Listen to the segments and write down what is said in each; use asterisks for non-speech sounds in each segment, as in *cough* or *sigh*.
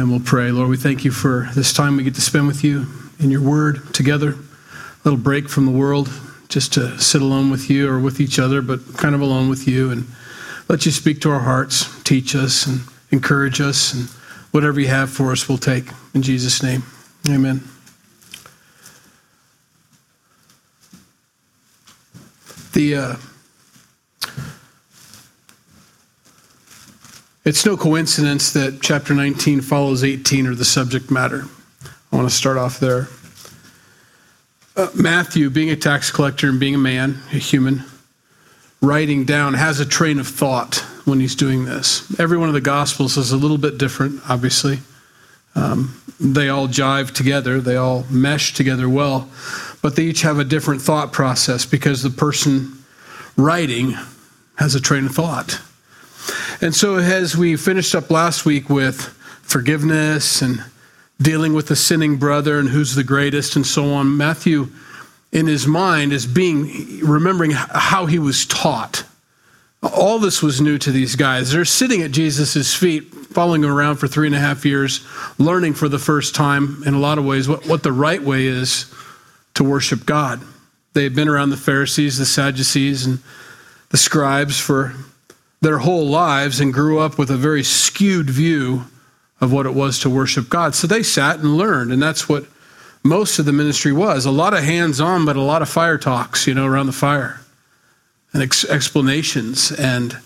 And we'll pray. Lord, we thank you for this time we get to spend with you in your word together. A little break from the world, just to sit alone with you or with each other, but kind of alone with you and let you speak to our hearts, teach us and encourage us, and whatever you have for us, we'll take. In Jesus' name, amen. The uh, it's no coincidence that chapter 19 follows 18 or the subject matter. I want to start off there. Uh, Matthew, being a tax collector and being a man, a human, writing down, has a train of thought when he's doing this. Every one of the Gospels is a little bit different, obviously. Um, they all jive together, they all mesh together well, but they each have a different thought process because the person writing has a train of thought. And so, as we finished up last week with forgiveness and dealing with the sinning brother and who's the greatest and so on, Matthew in his mind is being remembering how he was taught. All this was new to these guys. They're sitting at Jesus' feet, following him around for three and a half years, learning for the first time, in a lot of ways, what, what the right way is to worship God. They had been around the Pharisees, the Sadducees, and the scribes for their whole lives and grew up with a very skewed view of what it was to worship God. So they sat and learned, and that's what most of the ministry was a lot of hands on, but a lot of fire talks, you know, around the fire and ex- explanations. And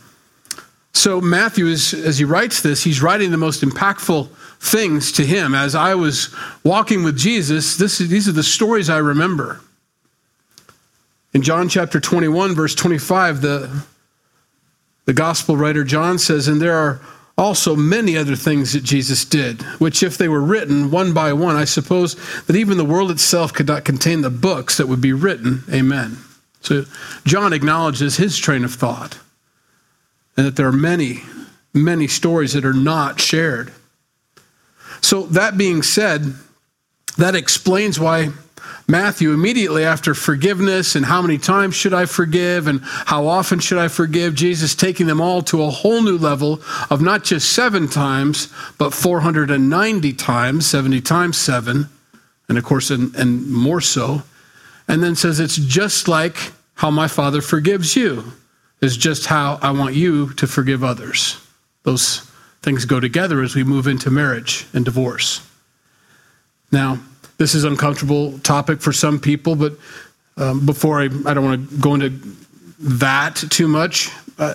so Matthew, is, as he writes this, he's writing the most impactful things to him. As I was walking with Jesus, this, these are the stories I remember. In John chapter 21, verse 25, the, the gospel writer John says, And there are also many other things that Jesus did, which, if they were written one by one, I suppose that even the world itself could not contain the books that would be written. Amen. So John acknowledges his train of thought and that there are many, many stories that are not shared. So, that being said, that explains why Matthew, immediately after forgiveness and how many times should I forgive and how often should I forgive, Jesus taking them all to a whole new level of not just seven times, but 490 times, 70 times seven, and of course, and, and more so. And then says, It's just like how my Father forgives you, is just how I want you to forgive others. Those things go together as we move into marriage and divorce. Now, this is uncomfortable topic for some people, but um, before I, I don't want to go into that too much. Uh,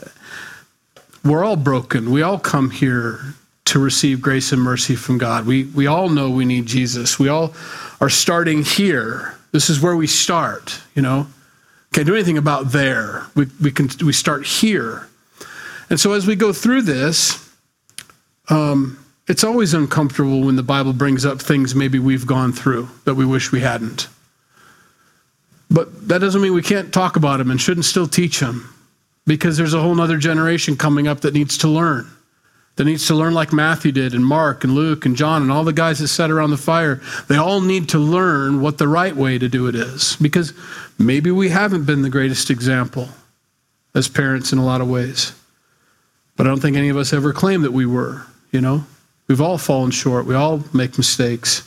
we're all broken. We all come here to receive grace and mercy from God. We we all know we need Jesus. We all are starting here. This is where we start. You know, can't do anything about there. We we can we start here, and so as we go through this. Um, it's always uncomfortable when the Bible brings up things maybe we've gone through that we wish we hadn't. But that doesn't mean we can't talk about them and shouldn't still teach them because there's a whole other generation coming up that needs to learn. That needs to learn like Matthew did, and Mark, and Luke, and John, and all the guys that sat around the fire. They all need to learn what the right way to do it is because maybe we haven't been the greatest example as parents in a lot of ways. But I don't think any of us ever claimed that we were, you know? We've all fallen short. We all make mistakes.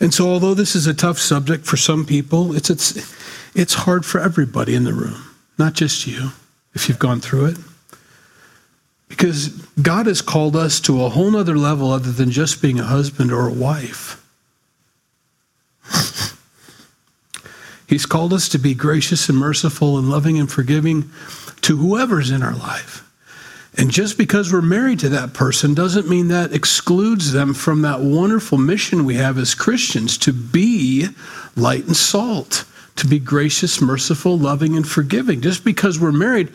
And so, although this is a tough subject for some people, it's, it's, it's hard for everybody in the room, not just you, if you've gone through it. Because God has called us to a whole nother level other than just being a husband or a wife. *laughs* He's called us to be gracious and merciful and loving and forgiving to whoever's in our life. And just because we're married to that person doesn't mean that excludes them from that wonderful mission we have as Christians to be light and salt, to be gracious, merciful, loving, and forgiving. Just because we're married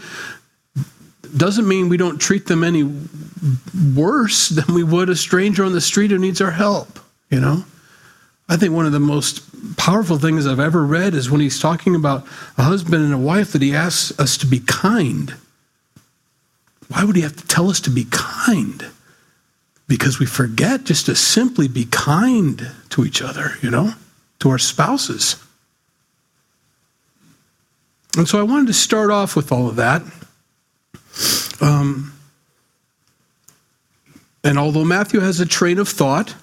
doesn't mean we don't treat them any worse than we would a stranger on the street who needs our help, you know? I think one of the most powerful things I've ever read is when he's talking about a husband and a wife that he asks us to be kind why would he have to tell us to be kind? Because we forget just to simply be kind to each other, you know, to our spouses. And so I wanted to start off with all of that. Um, And although Matthew has a train of thought,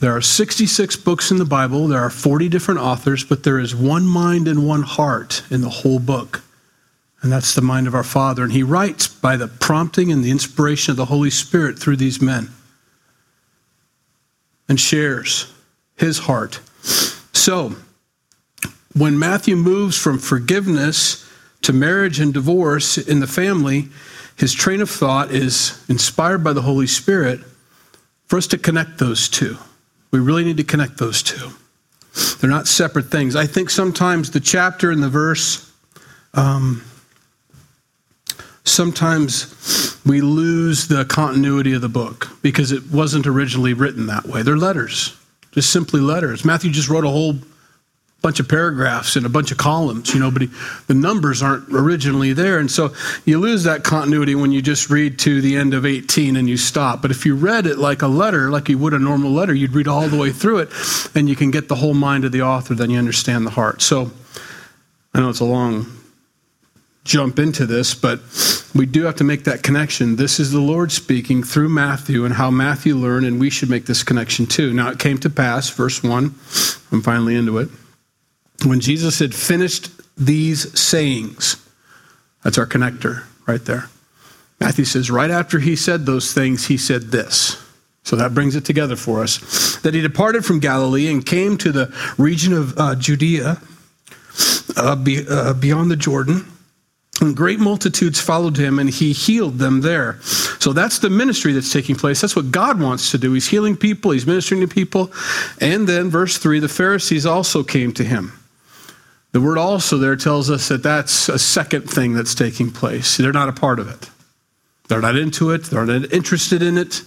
there are 66 books in the Bible, there are 40 different authors, but there is one mind and one heart in the whole book. And that's the mind of our Father. And he writes by the prompting and the inspiration of the Holy Spirit through these men and shares his heart. So, when Matthew moves from forgiveness to marriage and divorce in the family, his train of thought is inspired by the Holy Spirit for us to connect those two. We really need to connect those two. They're not separate things. I think sometimes the chapter and the verse, um, sometimes we lose the continuity of the book because it wasn't originally written that way. They're letters, just simply letters. Matthew just wrote a whole bunch of paragraphs and a bunch of columns, you know, but he, the numbers aren't originally there. And so you lose that continuity when you just read to the end of 18 and you stop. But if you read it like a letter, like you would a normal letter, you'd read all the way through it and you can get the whole mind of the author, then you understand the heart. So I know it's a long jump into this, but we do have to make that connection. This is the Lord speaking through Matthew and how Matthew learned, and we should make this connection too. Now it came to pass, verse 1, I'm finally into it when Jesus had finished these sayings, that's our connector right there. Matthew says, right after he said those things, he said this. So that brings it together for us. That he departed from Galilee and came to the region of uh, Judea uh, be, uh, beyond the Jordan. And great multitudes followed him, and he healed them there. So that's the ministry that's taking place. That's what God wants to do. He's healing people, he's ministering to people. And then, verse 3 the Pharisees also came to him. The word also there tells us that that's a second thing that's taking place. They're not a part of it. They're not into it. They're not interested in it.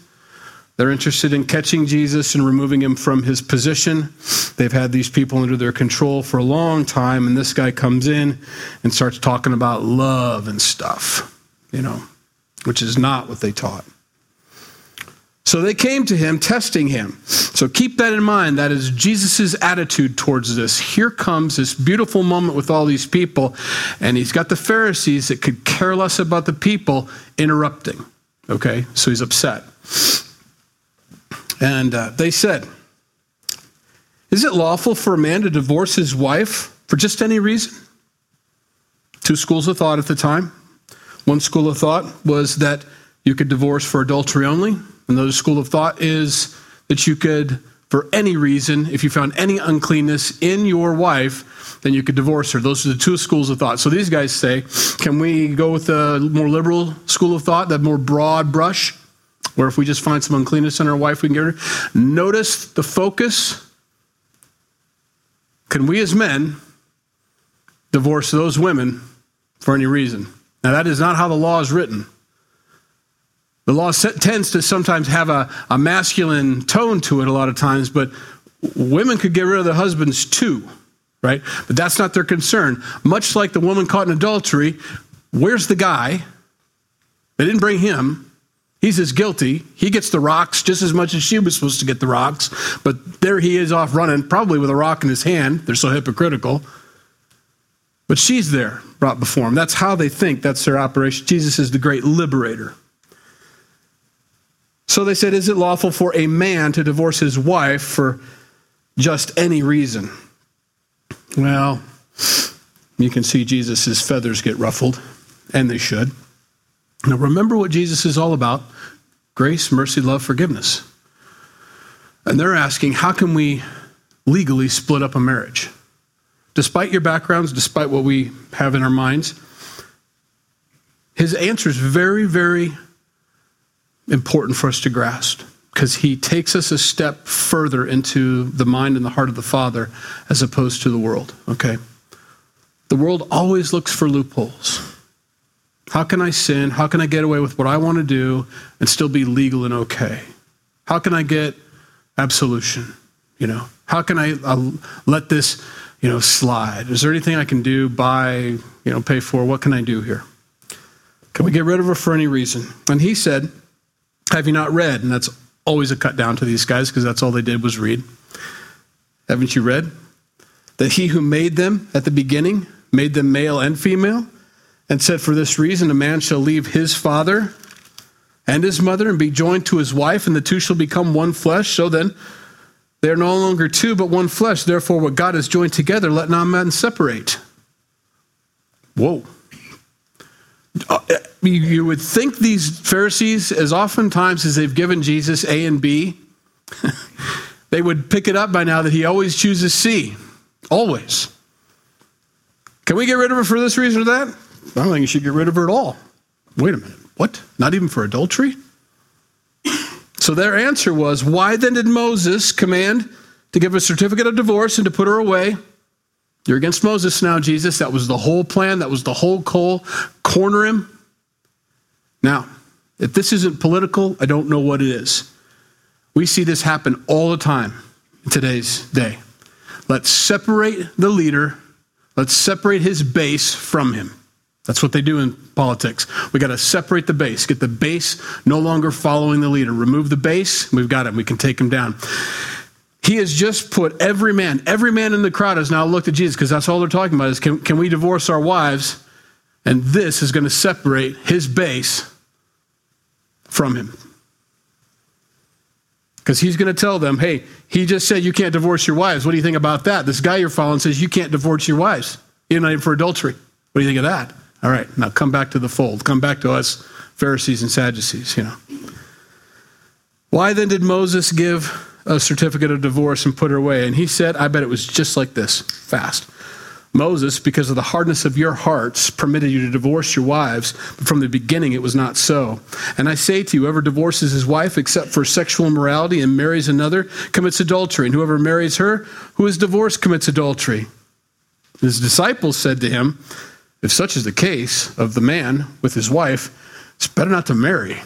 They're interested in catching Jesus and removing him from his position. They've had these people under their control for a long time, and this guy comes in and starts talking about love and stuff, you know, which is not what they taught. So they came to him, testing him. So keep that in mind. That is Jesus' attitude towards this. Here comes this beautiful moment with all these people, and he's got the Pharisees that could care less about the people interrupting. Okay? So he's upset. And uh, they said, Is it lawful for a man to divorce his wife for just any reason? Two schools of thought at the time. One school of thought was that you could divorce for adultery only. Another school of thought is that you could, for any reason, if you found any uncleanness in your wife, then you could divorce her. Those are the two schools of thought. So these guys say, can we go with the more liberal school of thought, that more broad brush, where if we just find some uncleanness in our wife, we can get rid of her? Notice the focus. Can we as men divorce those women for any reason? Now, that is not how the law is written. The law tends to sometimes have a, a masculine tone to it a lot of times, but women could get rid of their husbands too, right? But that's not their concern. Much like the woman caught in adultery, where's the guy? They didn't bring him. He's as guilty. He gets the rocks just as much as she was supposed to get the rocks, but there he is off running, probably with a rock in his hand. They're so hypocritical. But she's there, brought before him. That's how they think. That's their operation. Jesus is the great liberator. So they said, Is it lawful for a man to divorce his wife for just any reason? Well, you can see Jesus' feathers get ruffled, and they should. Now, remember what Jesus is all about grace, mercy, love, forgiveness. And they're asking, How can we legally split up a marriage? Despite your backgrounds, despite what we have in our minds, his answer is very, very important for us to grasp because he takes us a step further into the mind and the heart of the Father as opposed to the world, okay? The world always looks for loopholes. How can I sin? How can I get away with what I want to do and still be legal and okay? How can I get absolution? You know, how can I uh, let this, you know, slide? Is there anything I can do, buy, you know, pay for? What can I do here? Can we get rid of her for any reason? And he said, have you not read? And that's always a cut down to these guys because that's all they did was read. Haven't you read? That he who made them at the beginning made them male and female, and said, For this reason, a man shall leave his father and his mother and be joined to his wife, and the two shall become one flesh. So then, they are no longer two, but one flesh. Therefore, what God has joined together, let not man separate. Whoa. Uh, you would think these Pharisees, as oftentimes as they've given Jesus A and B, *laughs* they would pick it up by now that he always chooses C. Always. Can we get rid of her for this reason or that? I don't think you should get rid of her at all. Wait a minute. What? Not even for adultery? *coughs* So their answer was, Why then did Moses command to give a certificate of divorce and to put her away? You're against Moses now, Jesus. That was the whole plan. That was the whole coal. Corner him. Now, if this isn't political, I don't know what it is. We see this happen all the time in today's day. Let's separate the leader, let's separate his base from him. That's what they do in politics. We got to separate the base, get the base no longer following the leader. Remove the base, we've got him. We can take him down. He has just put every man, every man in the crowd has now looked at Jesus because that's all they're talking about is can, can we divorce our wives? And this is going to separate his base from him. Because he's going to tell them, hey, he just said you can't divorce your wives. What do you think about that? This guy you're following says you can't divorce your wives, even for adultery. What do you think of that? All right, now come back to the fold. Come back to us, Pharisees and Sadducees, you know. Why then did Moses give a certificate of divorce and put her away? And he said, I bet it was just like this fast. Moses, because of the hardness of your hearts, permitted you to divorce your wives, but from the beginning it was not so. And I say to you, whoever divorces his wife except for sexual immorality and marries another commits adultery, and whoever marries her who is divorced commits adultery. His disciples said to him, If such is the case of the man with his wife, it's better not to marry.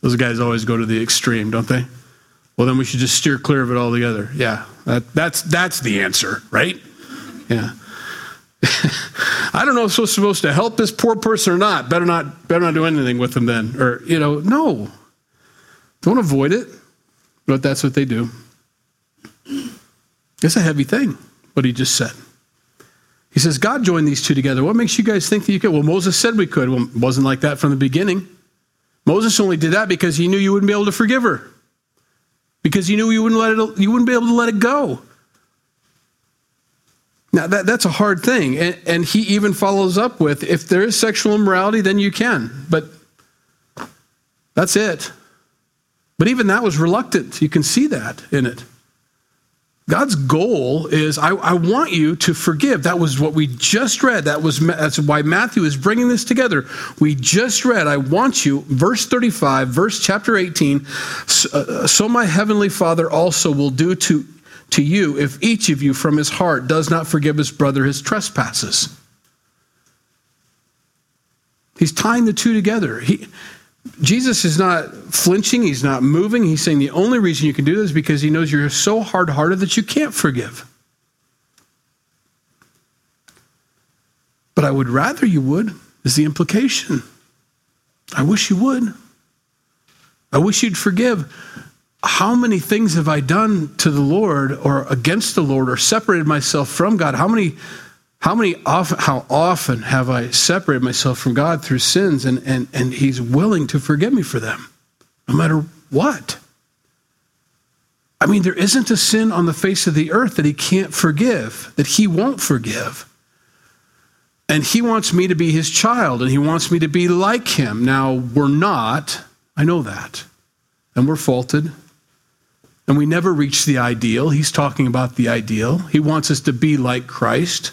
Those guys always go to the extreme, don't they? Well, then we should just steer clear of it altogether. Yeah, that, that's, that's the answer, right? Yeah. *laughs* I don't know if it's supposed to help this poor person or not. Better not, better not do anything with them then. Or, you know, no. Don't avoid it. But that's what they do. It's a heavy thing, what he just said. He says, God joined these two together. What makes you guys think that you could? Well, Moses said we could. Well, it wasn't like that from the beginning. Moses only did that because he knew you wouldn't be able to forgive her. Because he knew you wouldn't let it, you wouldn't be able to let it go. Now, that, that's a hard thing. And, and he even follows up with if there is sexual immorality, then you can. But that's it. But even that was reluctant. You can see that in it. God's goal is I, I, want you to forgive. That was what we just read. That was that's why Matthew is bringing this together. We just read. I want you, verse thirty-five, verse chapter eighteen. So, uh, so my heavenly Father also will do to to you if each of you from his heart does not forgive his brother his trespasses. He's tying the two together. He, Jesus is not flinching, he's not moving. He's saying the only reason you can do this is because he knows you're so hard hearted that you can't forgive. But I would rather you would, is the implication. I wish you would. I wish you'd forgive how many things have I done to the Lord or against the Lord or separated myself from God? How many, how many often, how often have I separated myself from God through sins and, and, and He's willing to forgive me for them, no matter what? I mean, there isn't a sin on the face of the earth that He can't forgive, that He won't forgive. And He wants me to be His child, and He wants me to be like Him. Now, we're not, I know that, and we're faulted and we never reach the ideal. He's talking about the ideal. He wants us to be like Christ.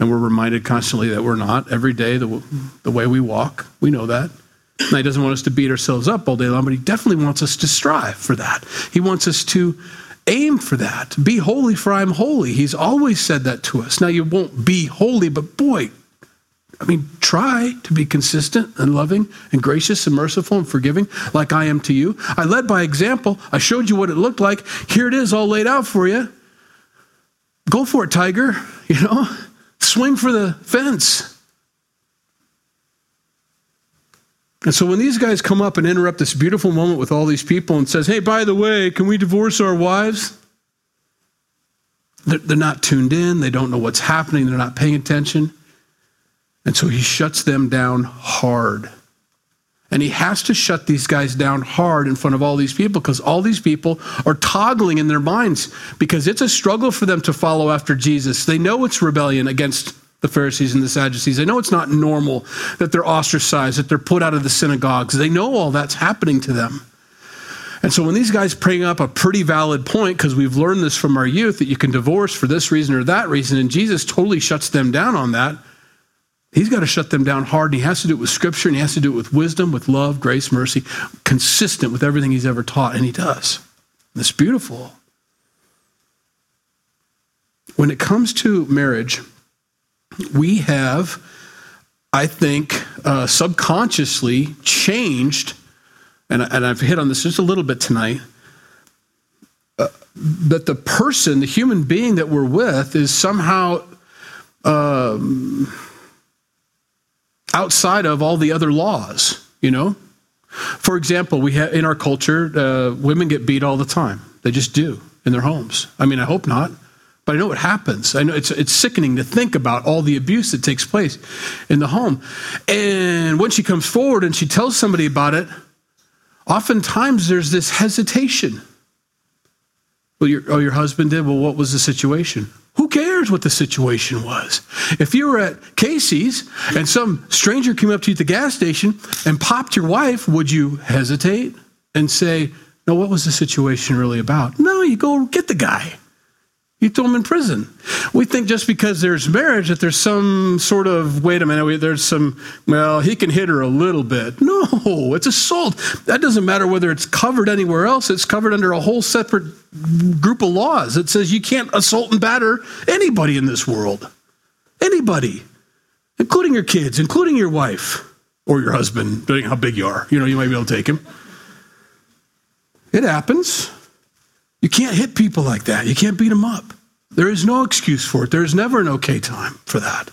And we're reminded constantly that we're not every day the, the way we walk. We know that. And he doesn't want us to beat ourselves up all day long, but he definitely wants us to strive for that. He wants us to aim for that. Be holy, for I'm holy. He's always said that to us. Now, you won't be holy, but boy, I mean, try to be consistent and loving and gracious and merciful and forgiving like I am to you. I led by example. I showed you what it looked like. Here it is all laid out for you. Go for it, tiger. *laughs* You know, swing for the fence. And so when these guys come up and interrupt this beautiful moment with all these people and says, "Hey, by the way, can we divorce our wives?" They're not tuned in. They don't know what's happening. They're not paying attention. And so he shuts them down hard. And he has to shut these guys down hard in front of all these people because all these people are toggling in their minds because it's a struggle for them to follow after Jesus. They know it's rebellion against the Pharisees and the Sadducees. They know it's not normal that they're ostracized, that they're put out of the synagogues. They know all that's happening to them. And so when these guys bring up a pretty valid point, because we've learned this from our youth that you can divorce for this reason or that reason, and Jesus totally shuts them down on that, he's got to shut them down hard. And he has to do it with scripture, and he has to do it with wisdom, with love, grace, mercy, consistent with everything he's ever taught, and he does. It's beautiful. When it comes to marriage, we have, I think, uh, subconsciously changed and, and I've hit on this just a little bit tonight, uh, that the person, the human being that we're with, is somehow um, outside of all the other laws, you know? For example, we have in our culture, uh, women get beat all the time. They just do in their homes. I mean, I hope not, but I know it happens. I know it's it's sickening to think about all the abuse that takes place in the home. And when she comes forward and she tells somebody about it, oftentimes there's this hesitation. Well, your, oh, your husband did? Well, what was the situation? Who cares what the situation was? If you were at Casey's and some stranger came up to you at the gas station and popped your wife, would you hesitate and say, No, what was the situation really about? No, you go get the guy. You throw him in prison. We think just because there's marriage that there's some sort of, wait a minute, there's some, well, he can hit her a little bit. No, it's assault. That doesn't matter whether it's covered anywhere else, it's covered under a whole separate group of laws. It says you can't assault and batter anybody in this world. Anybody, including your kids, including your wife or your husband, depending how big you are. You know, you might be able to take him. It happens. You can't hit people like that. You can't beat them up. There is no excuse for it. There is never an okay time for that.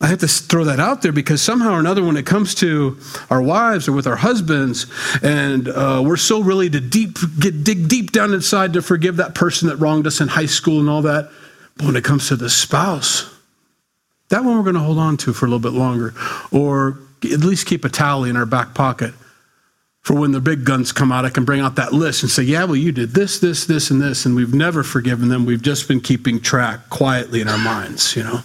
I have to throw that out there because somehow or another, when it comes to our wives or with our husbands, and uh, we're so really to deep get dig deep down inside to forgive that person that wronged us in high school and all that. But when it comes to the spouse, that one we're going to hold on to for a little bit longer, or at least keep a tally in our back pocket for when the big guns come out, I can bring out that list and say, yeah, well, you did this, this, this, and this, and we've never forgiven them. We've just been keeping track quietly in our minds, you know?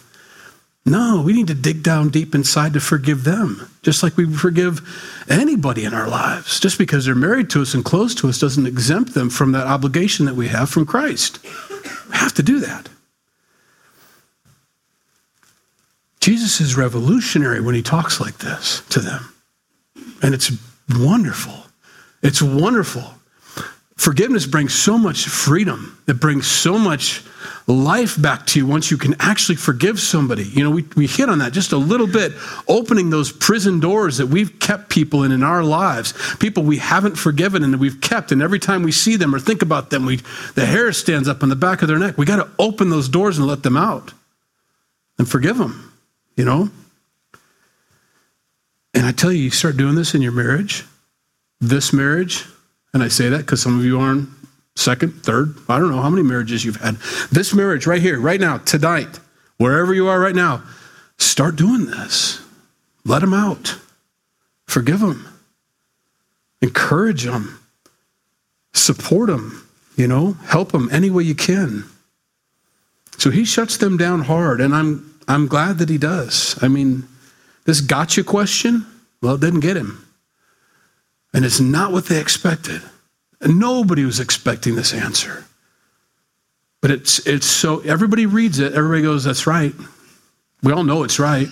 No, we need to dig down deep inside to forgive them, just like we forgive anybody in our lives. Just because they're married to us and close to us doesn't exempt them from that obligation that we have from Christ. We have to do that. Jesus is revolutionary when he talks like this to them. And it's wonderful. It's wonderful. Forgiveness brings so much freedom. It brings so much life back to you once you can actually forgive somebody. You know, we, we hit on that just a little bit, opening those prison doors that we've kept people in in our lives, people we haven't forgiven and that we've kept. And every time we see them or think about them, we, the hair stands up on the back of their neck. We got to open those doors and let them out and forgive them, you know? And I tell you, you start doing this in your marriage, this marriage, and I say that because some of you are on second, third, I don't know how many marriages you've had. This marriage right here, right now, tonight, wherever you are right now, start doing this. Let them out. Forgive them. Encourage them. Support them. You know, help them any way you can. So he shuts them down hard, and I'm I'm glad that he does. I mean, this gotcha question, well, it didn't get him. And it's not what they expected. And nobody was expecting this answer. But it's, it's so, everybody reads it, everybody goes, that's right. We all know it's right.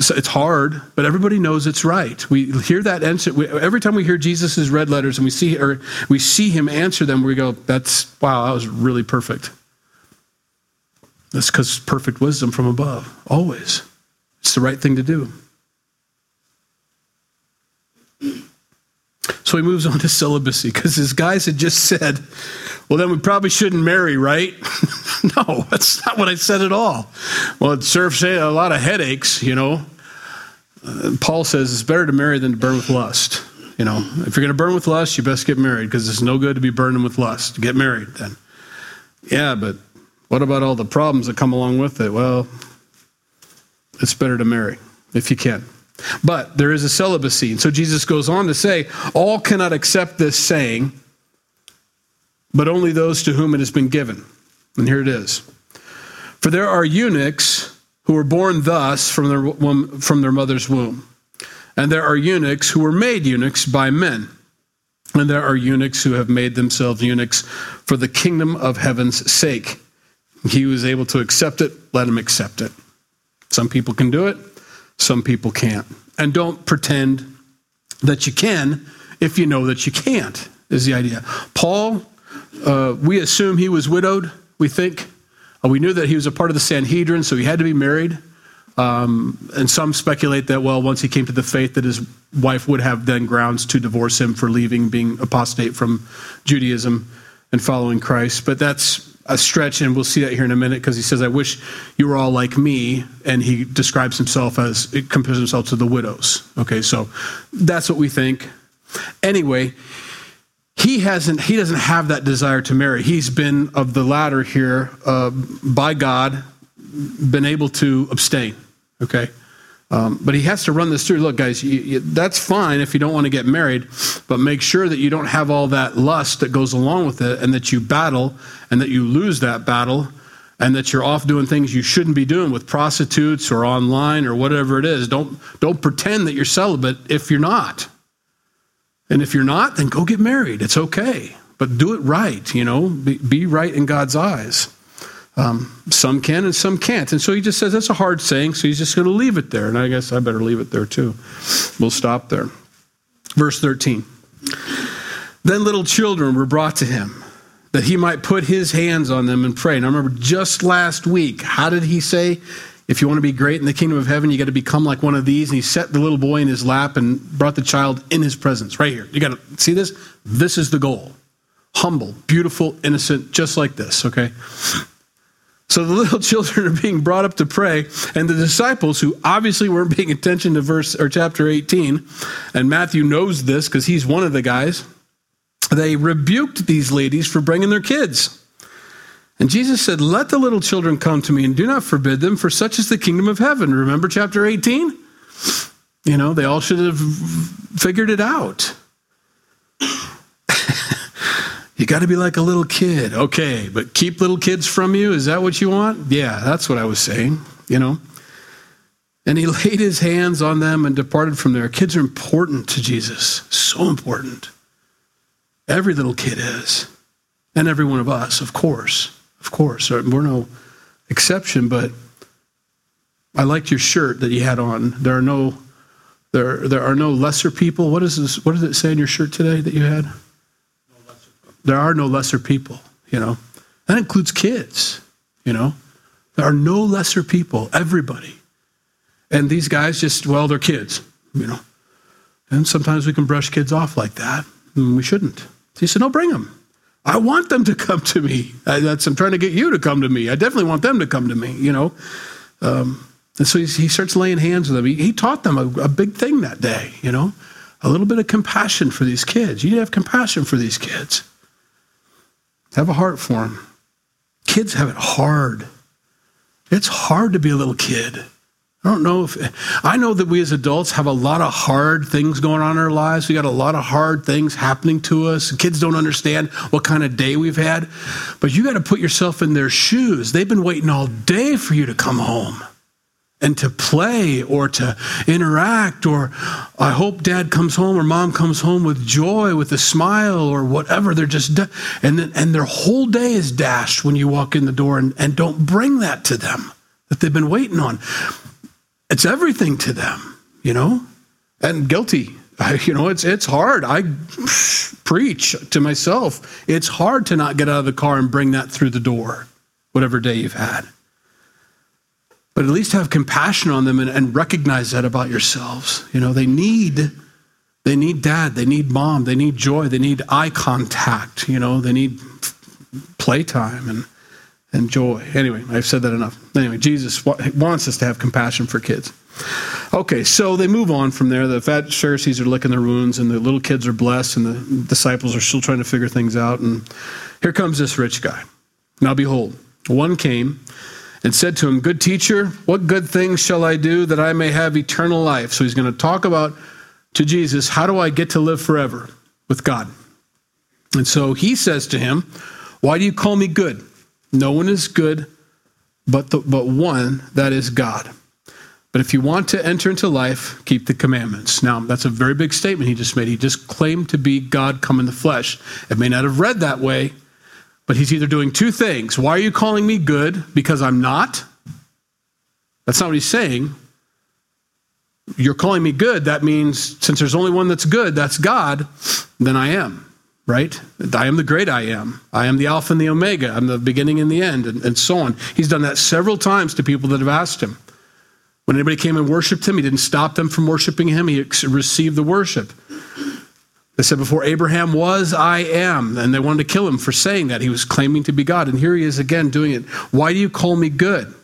So it's hard, but everybody knows it's right. We hear that answer we, every time we hear Jesus' red letters and we see or we see him answer them. We go, "That's wow, that was really perfect." That's because perfect wisdom from above, always. It's the right thing to do. So he moves on to celibacy because his guys had just said, well, then we probably shouldn't marry, right? *laughs* no, that's not what I said at all. Well, it serves a lot of headaches, you know. Uh, Paul says it's better to marry than to burn with lust. You know, if you're going to burn with lust, you best get married because it's no good to be burning with lust. Get married then. Yeah, but what about all the problems that come along with it? Well, it's better to marry if you can. But there is a celibacy. And so Jesus goes on to say, All cannot accept this saying, but only those to whom it has been given. And here it is. For there are eunuchs who were born thus from their, from their mother's womb. And there are eunuchs who were made eunuchs by men. And there are eunuchs who have made themselves eunuchs for the kingdom of heaven's sake. He is able to accept it, let him accept it. Some people can do it, some people can't. And don't pretend that you can if you know that you can't, is the idea. Paul, uh, we assume he was widowed, we think. Uh, we knew that he was a part of the Sanhedrin, so he had to be married. Um, and some speculate that, well, once he came to the faith, that his wife would have then grounds to divorce him for leaving, being apostate from Judaism and following Christ. But that's a stretch, and we'll see that here in a minute because he says, I wish you were all like me. And he describes himself as, it compares himself to the widows. Okay, so that's what we think. Anyway, he hasn't he doesn't have that desire to marry he's been of the latter here uh, by god been able to abstain okay um, but he has to run this through look guys you, you, that's fine if you don't want to get married but make sure that you don't have all that lust that goes along with it and that you battle and that you lose that battle and that you're off doing things you shouldn't be doing with prostitutes or online or whatever it is don't don't pretend that you're celibate if you're not and if you're not, then go get married. It's okay. But do it right, you know, be, be right in God's eyes. Um, some can and some can't. And so he just says that's a hard saying, so he's just going to leave it there. And I guess I better leave it there too. We'll stop there. Verse 13. Then little children were brought to him that he might put his hands on them and pray. And I remember just last week, how did he say? If you want to be great in the kingdom of heaven, you got to become like one of these. And he set the little boy in his lap and brought the child in his presence, right here. You got to see this? This is the goal. Humble, beautiful, innocent, just like this, okay? So the little *laughs* children are being brought up to pray, and the disciples, who obviously weren't paying attention to verse or chapter 18, and Matthew knows this because he's one of the guys, they rebuked these ladies for bringing their kids. And Jesus said, Let the little children come to me and do not forbid them, for such is the kingdom of heaven. Remember chapter 18? You know, they all should have figured it out. You got to be like a little kid. Okay, but keep little kids from you? Is that what you want? Yeah, that's what I was saying, you know. And he *laughs* laid his hands on them and departed from there. Kids are important to Jesus, so important. Every little kid is, and every one of us, of course. Of course, we're no exception, but I liked your shirt that you had on. There are no there there are no lesser people. What is this? What does it say in your shirt today that you had? There are no lesser people. You know that includes kids. You know there are no lesser people. Everybody, and these guys just well they're kids. You know, and sometimes we can brush kids off like that, and we shouldn't. He said, "No, bring them." I want them to come to me. I, that's, I'm trying to get you to come to me. I definitely want them to come to me, you know. Um, and so he, he, starts laying hands on them. He, he taught them a, a, big thing that day, you know, a little bit of compassion for these kids. You need to have compassion for these kids. Have a heart for them. Kids have it hard. It's hard to be a little kid. I don't know if I know that we as adults have a lot of hard things going on in our lives. We got a lot of hard things happening to us. Kids don't understand what kind of day we've had. But you got to put yourself in their shoes. They've been waiting all day for you to come home and to play or to interact or I hope dad comes home or mom comes home with joy with a smile or whatever they're just and then, and their whole day is dashed when you walk in the door and, and don't bring that to them that they've been waiting on it's everything to them, you know, and guilty. I, you know, it's it's hard. I preach to myself. It's hard to not get out of the car and bring that through the door, whatever day you've had. But at least have compassion on them and, and recognize that about yourselves. You know, they need they need dad, they need mom, they need joy, they need eye contact. You know, they need playtime and and joy. Anyway, I've said that enough. Anyway, Jesus wants us to have compassion for kids. Okay, so they move on from there. The fat Pharisees are licking their wounds, and the little kids are blessed, and the disciples are still trying to figure things out. And here comes this rich guy. Now, behold, one came and said to him, Good teacher, what good things shall I do that I may have eternal life? So he's going to talk about to Jesus, How do I get to live forever with God? And so he says to him, Why do you call me good? No one is good but, the, but one, that is God. But if you want to enter into life, keep the commandments. Now, that's a very big statement he just made. He just claimed to be God come in the flesh. It may not have read that way, but he's either doing two things. Why are you calling me good? Because I'm not? That's not what he's saying. You're calling me good. That means since there's only one that's good, that's God, then I am, right? I am the great I am. I am the Alpha and the Omega. I'm the beginning and the end, and, and so on. He's done that several times to people that have asked him. When anybody came and worshiped him, he didn't stop them from worshiping him. He received the worship. They said, Before Abraham was, I am. And they wanted to kill him for saying that. He was claiming to be God. And here he is again doing it. Why do you call me good?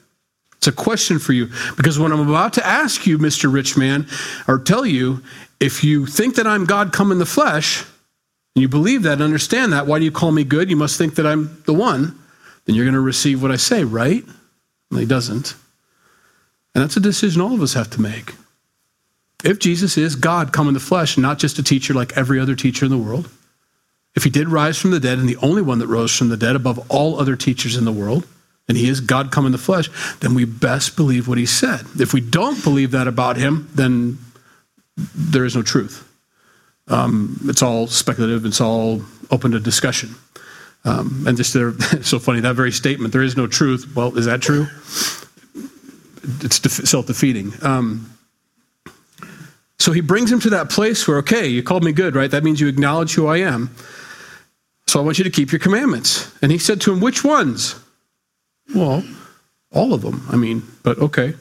It's a question for you. Because when I'm about to ask you, Mr. Rich Man, or tell you, if you think that I'm God come in the flesh, and you believe that and understand that, why do you call me good? You must think that I'm the one. Then you're going to receive what I say, right? Well, he doesn't. And that's a decision all of us have to make. If Jesus is God come in the flesh, not just a teacher like every other teacher in the world, if he did rise from the dead and the only one that rose from the dead above all other teachers in the world, and he is God come in the flesh, then we best believe what he said. If we don't believe that about him, then there is no truth. Um, it's all speculative, it's all open to discussion. Um, and just there, *laughs* so funny, that very statement, there is no truth. Well, is that true? It's self defeating. Um, so he brings him to that place where, okay, you called me good, right? That means you acknowledge who I am. So I want you to keep your commandments. And he said to him, Which ones? Well, all of them. I mean, but okay.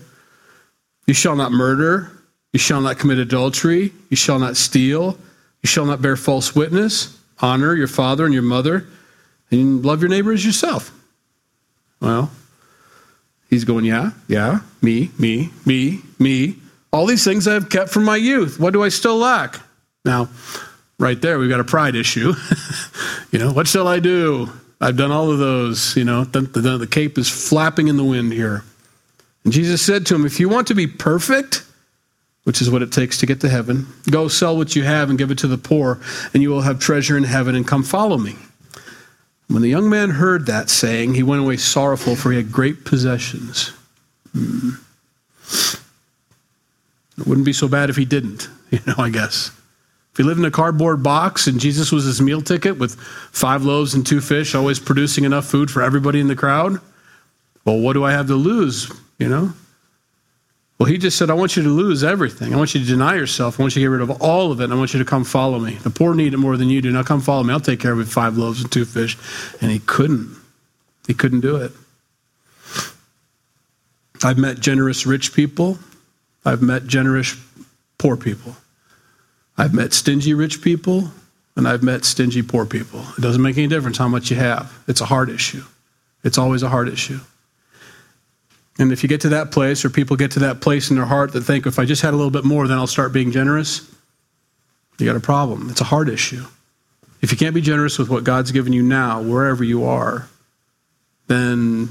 You shall not murder. You shall not commit adultery. You shall not steal. You shall not bear false witness. Honor your father and your mother. And love your neighbor as yourself. Well, he's going, Yeah, yeah, me, me, me, me. All these things I have kept from my youth. What do I still lack? Now, right there, we've got a pride issue. *laughs* you know, what shall I do? I've done all of those. You know, the, the, the cape is flapping in the wind here. And Jesus said to him, If you want to be perfect, which is what it takes to get to heaven, go sell what you have and give it to the poor, and you will have treasure in heaven, and come follow me. When the young man heard that saying, he went away sorrowful, for he had great possessions. Hmm. It wouldn't be so bad if he didn't, *laughs* you know, I guess. If he lived in a cardboard box and Jesus was his meal ticket with five loaves and two fish, always producing enough food for everybody in the crowd, well, what do I have to lose, you know? Well, he just said, I want you to lose everything. I want you to deny yourself. I want you to get rid of all of it. And I want you to come follow me. The poor need it more than you do. Now come follow me. I'll take care of it. Five loaves and two fish. And he couldn't. He couldn't do it. I've met generous rich people I've met generous poor people. I've met stingy rich people, and I've met stingy poor people. It doesn't make any difference how much you have. It's a heart issue. It's always a heart issue. And if you get to that place, or people get to that place in their heart that think, if I just had a little bit more, then I'll start being generous, you got a problem. It's a heart issue. If you can't be generous with what God's given you now, wherever you are, then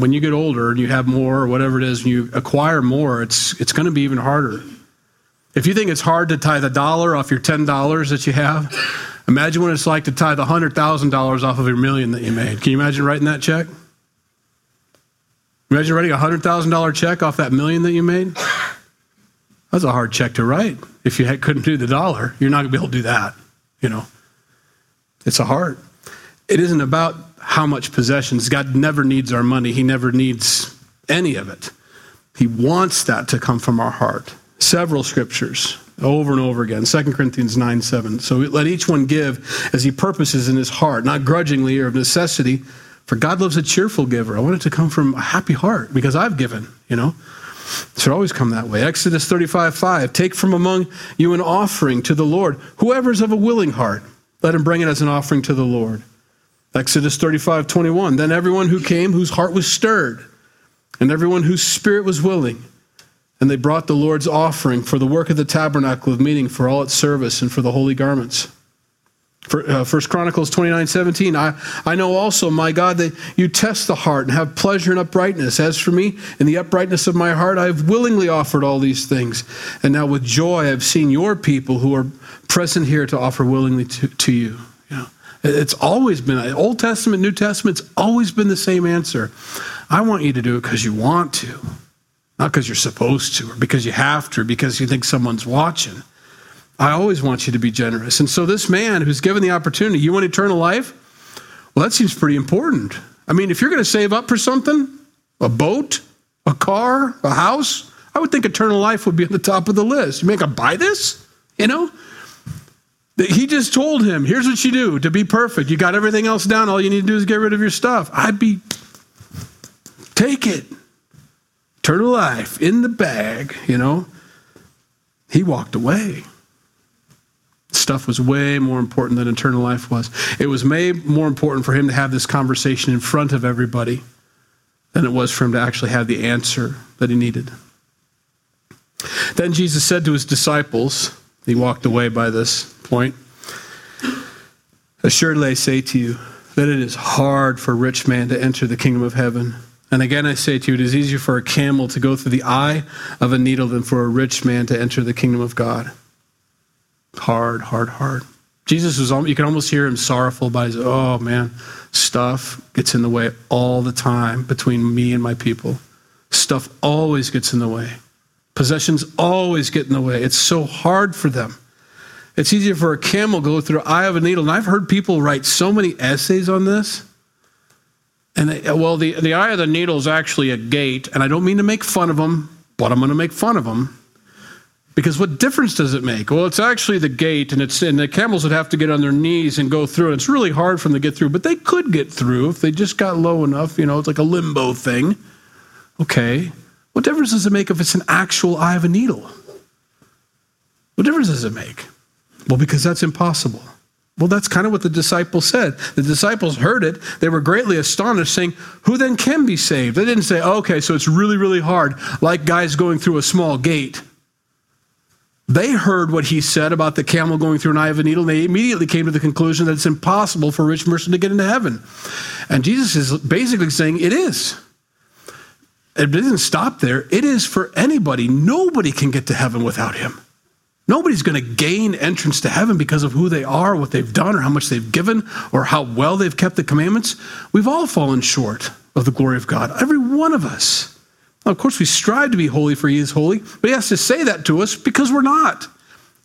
when you get older and you have more or whatever it is, and you acquire more, it's it's going to be even harder. If you think it's hard to tithe the dollar off your ten dollars that you have, imagine what it's like to tithe the hundred thousand dollars off of your million that you made. Can you imagine writing that check? Imagine writing a hundred thousand dollar check off that million that you made. That's a hard check to write. If you couldn't do the dollar, you're not going to be able to do that. You know, it's a hard. It isn't about how much possessions. God never needs our money, He never needs any of it. He wants that to come from our heart. Several scriptures over and over again 2 Corinthians 9 7. So let each one give as he purposes in his heart, not grudgingly or of necessity. For God loves a cheerful giver. I want it to come from a happy heart because I've given, you know. It should always come that way. Exodus 35 5. Take from among you an offering to the Lord. Whoever is of a willing heart, let him bring it as an offering to the Lord. Exodus 35 21. Then everyone who came, whose heart was stirred, and everyone whose spirit was willing, and they brought the Lord's offering for the work of the tabernacle of meeting, for all its service, and for the holy garments. uh, First Chronicles 29 17. I, I know also, my God, that you test the heart and have pleasure in uprightness. As for me, in the uprightness of my heart, I have willingly offered all these things. And now with joy, I have seen your people who are present here to offer willingly to, to you. It's always been, Old Testament, New Testament, it's always been the same answer. I want you to do it because you want to, not because you're supposed to, or because you have to, or because you think someone's watching. I always want you to be generous. And so, this man who's given the opportunity, you want eternal life? Well, that seems pretty important. I mean, if you're going to save up for something, a boat, a car, a house, I would think eternal life would be at the top of the list. You make a buy this? You know? He just told him, here's what you do to be perfect. You got everything else down. All you need to do is get rid of your stuff. I'd be, take it. Eternal life in the bag, you know? He walked away stuff was way more important than eternal life was. It was way more important for him to have this conversation in front of everybody than it was for him to actually have the answer that he needed. Then Jesus said to his disciples, he walked away by this point, Assuredly I say to you that it is hard for a rich man to enter the kingdom of heaven. And again I say to you, it is easier for a camel to go through the eye of a needle than for a rich man to enter the kingdom of God. Hard, hard, hard. Jesus was, you can almost hear him sorrowful by his, oh man, stuff gets in the way all the time between me and my people. Stuff always gets in the way. Possessions always get in the way. It's so hard for them. It's easier for a camel to go through the eye of a needle. And I've heard people write so many essays on this. And they, well, the, the eye of the needle is actually a gate. And I don't mean to make fun of them, but I'm going to make fun of them. Because what difference does it make? Well, it's actually the gate, and it's and the camels would have to get on their knees and go through. And it's really hard for them to get through, but they could get through if they just got low enough. You know, it's like a limbo thing. Okay, what difference does it make if it's an actual eye of a needle? What difference does it make? Well, because that's impossible. Well, that's kind of what the disciples said. The disciples heard it. They were greatly astonished, saying, Who then can be saved? They didn't say, Okay, so it's really, really hard, like guys going through a small gate. They heard what he said about the camel going through an eye of a needle, and they immediately came to the conclusion that it's impossible for a rich person to get into heaven. And Jesus is basically saying it is. It doesn't stop there. It is for anybody. Nobody can get to heaven without him. Nobody's going to gain entrance to heaven because of who they are, what they've done, or how much they've given, or how well they've kept the commandments. We've all fallen short of the glory of God, every one of us. Now, of course, we strive to be holy for he is holy, but he has to say that to us because we're not.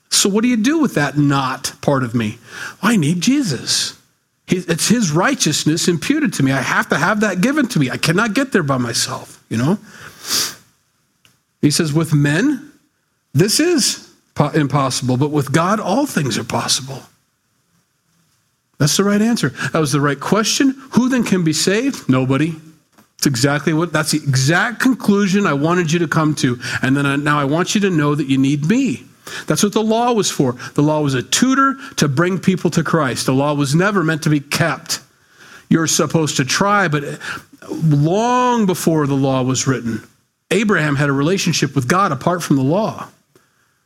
So, what do you do with that not part of me? I need Jesus. It's his righteousness imputed to me. I have to have that given to me. I cannot get there by myself, you know? He says, with men, this is impossible, but with God, all things are possible. That's the right answer. That was the right question. Who then can be saved? Nobody. It's exactly what, that's the exact conclusion I wanted you to come to. And then I, now I want you to know that you need me. That's what the law was for. The law was a tutor to bring people to Christ. The law was never meant to be kept. You're supposed to try, but long before the law was written, Abraham had a relationship with God apart from the law.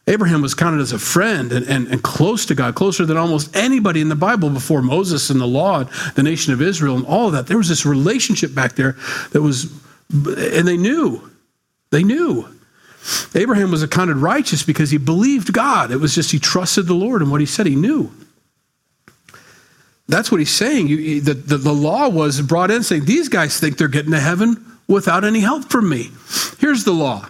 Abraham was counted as a friend and, and, and, close to God, closer than almost anybody in the Bible before Moses and the law, and the nation of Israel, and all of that. There was this relationship back there that was, and they knew. They knew. Abraham was accounted righteous because he believed God. It was just he trusted the Lord and what he said he knew. That's what he's saying. You, the, the, the law was brought in saying, These guys think they're getting to heaven without any help from me. Here's the law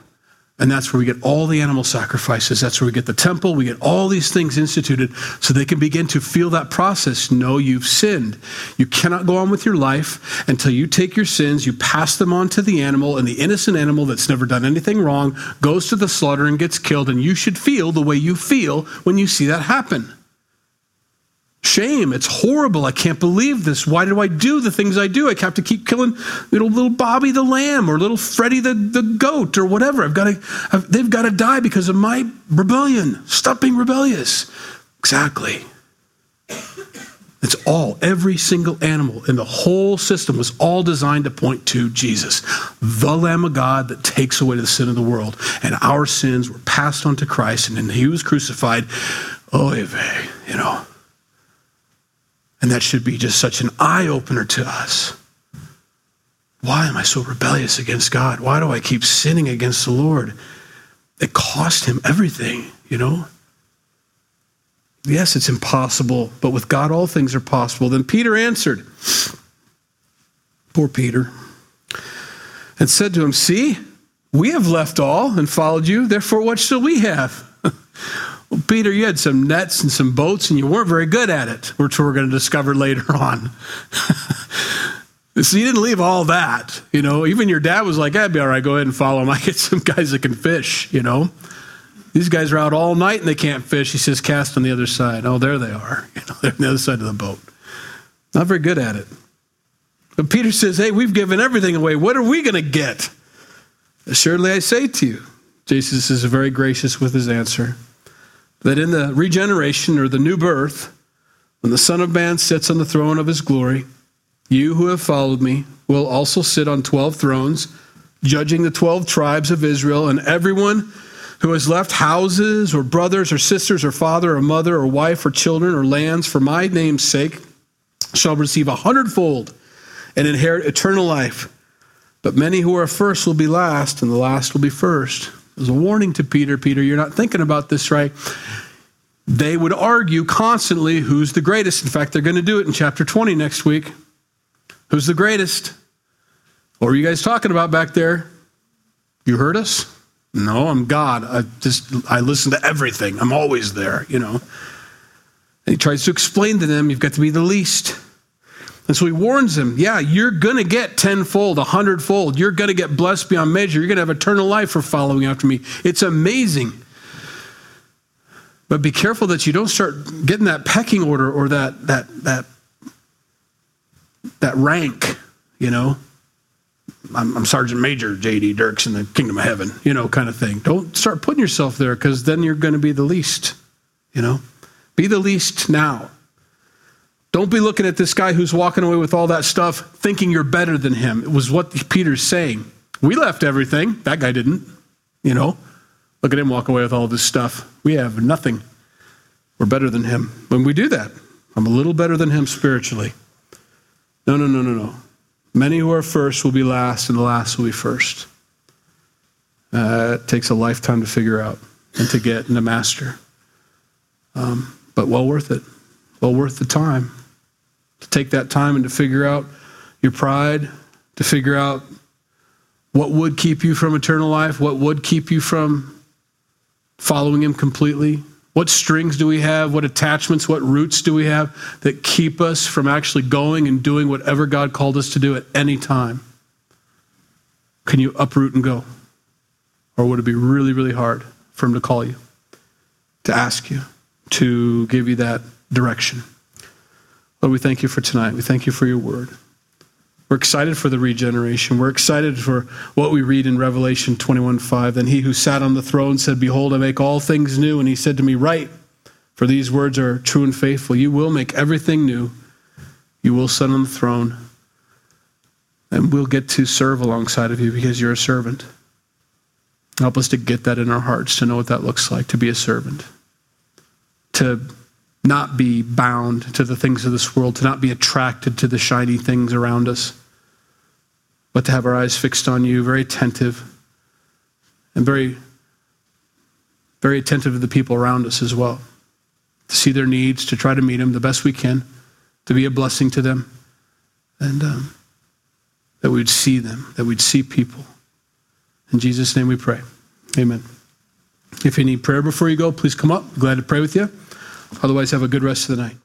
and that's where we get all the animal sacrifices. That's where we get the temple. We get all these things instituted so they can begin to feel that process. No, you've sinned. You cannot go on with your life until you take your sins, you pass them on to the animal, and the innocent animal that's never done anything wrong goes to the slaughter and gets killed. And you should feel the way you feel when you see that happen. Shame. It's horrible. I can't believe this. Why do I do the things I do? I have to keep killing little little Bobby the lamb or little Freddie the, the goat or whatever. I've got to. I've, they've got to die because of my rebellion. Stop being rebellious. Exactly. It's all, every single animal in the whole system was all designed to point to Jesus, the Lamb of God that takes away the sin of the world. And our sins were passed on to Christ, and then he was crucified. Oh, you know, And that should be just such an eye opener to us. Why am I so rebellious against God? Why do I keep sinning against the Lord? It cost him everything, you know? Yes, it's impossible, but with God all things are possible. Then Peter answered, poor Peter, and said to him, See, we have left all and followed you. Therefore, what shall we have? *laughs* well, Peter, you had some nets and some boats, and you weren't very good at it, which we're going to discover later *laughs* on. so you didn't leave all that. You know, even your dad was like, "I'd be all right, go ahead and follow him. I get *laughs* some guys that can fish, you know. These guys are out all night and they can't fish. He says, cast on the other side. Oh, there they are. *laughs* You know, they're on the other side of the boat. Not very good at it. But Peter says, hey, we've given everything away. What are we going to get? Assuredly, I say to you, Jesus is very gracious with his answer, that in the regeneration or the new birth, when the Son of Man sits on the throne of his glory, you who have followed me will also sit on 12 thrones, judging the 12 tribes of Israel, and everyone who has left houses or brothers or sisters or father or mother or wife or children or lands for my name's sake shall receive a hundredfold and inherit eternal life. But many who are first will be last, and the last will be first. There's a warning to Peter Peter, you're not thinking about this right. They would argue constantly who's the greatest. In fact, they're going to do it in chapter 20 next week. Who's the greatest? What were you guys talking about back there? You heard us? No, I'm God. I just I listen to everything. I'm always there, you know. And he tries to explain to them, you've got to be the least. And so he warns them, yeah, you're going to get tenfold, a hundredfold. You're going to get blessed beyond measure. You're going to have eternal life for following after me. It's amazing. But be careful that you don't start getting that pecking order or that that that that rank, you know. I'm, I'm Sergeant Major J.D. Dirks in the Kingdom of Heaven, you know, kind of thing. Don't start putting yourself there because then you're going to be the least, you know. Be the least now. Don't be looking at this guy who's walking away with all that stuff thinking you're better than him. It was what Peter's saying. We left everything. That guy didn't, you know. Look at him walk away with all this stuff. We have nothing. We're better than him. When we do that, I'm a little better than him spiritually. No, no, no, no, no. Many who are first will be last, and the last will be first. Uh, it takes a lifetime to figure out and to get and to master. Um, but well worth it. Well worth the time. To take that time and to figure out your pride, to figure out what would keep you from eternal life, what would keep you from following Him completely, what strings do we have? What attachments, what roots do we have that keep us from actually going and doing whatever God called us to do at any time? Can you uproot and go? Or would it be really, really hard for Him to call you, to ask you, to give you that direction? Lord, we thank you for tonight. We thank you for your word. We're excited for the regeneration. We're excited for what we read in Revelation 21 5. Then he who sat on the throne said, Behold, I make all things new. And he said to me, Write, for these words are true and faithful. You will make everything new. You will sit on the throne. And we'll get to serve alongside of you because you're a servant. Help us to get that in our hearts, to know what that looks like, to be a servant, to not be bound to the things of this world, to not be attracted to the shiny things around us but to have our eyes fixed on you, very attentive, and very, very attentive to the people around us as well. To see their needs, to try to meet them the best we can, to be a blessing to them, and um, that we'd see them, that we'd see people. In Jesus' name we pray. Amen. If you need prayer before you go, please come up. glad to pray with you. Otherwise, have a good rest of the night.